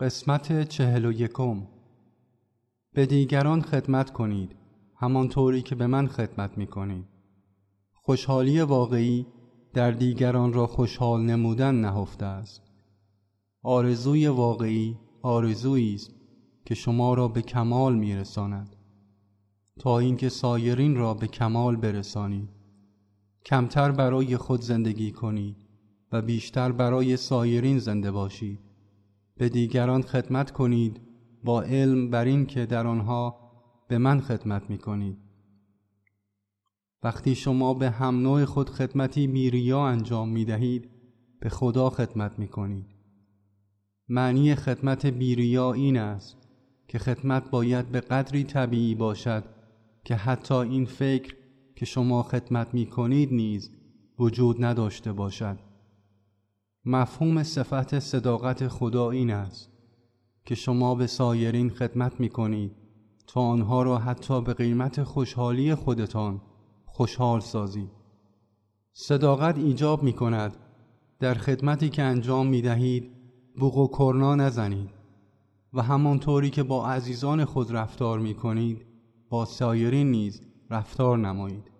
قسمت چهل و یکم. به دیگران خدمت کنید همانطوری که به من خدمت می کنید خوشحالی واقعی در دیگران را خوشحال نمودن نهفته است. آرزوی واقعی آرزویی است که شما را به کمال میرساند. تا اینکه سایرین را به کمال برسانید. کمتر برای خود زندگی کنید و بیشتر برای سایرین زنده باشید. به دیگران خدمت کنید با علم بر این که در آنها به من خدمت می کنید وقتی شما به هم نوع خود خدمتی میریا انجام می دهید به خدا خدمت می کنید معنی خدمت بیریا این است که خدمت باید به قدری طبیعی باشد که حتی این فکر که شما خدمت می کنید نیز وجود نداشته باشد. مفهوم صفت صداقت خدا این است که شما به سایرین خدمت می کنید تا آنها را حتی به قیمت خوشحالی خودتان خوشحال سازید. صداقت ایجاب می کند در خدمتی که انجام می دهید بوق و کرنا نزنید و همانطوری که با عزیزان خود رفتار می کنید با سایرین نیز رفتار نمایید.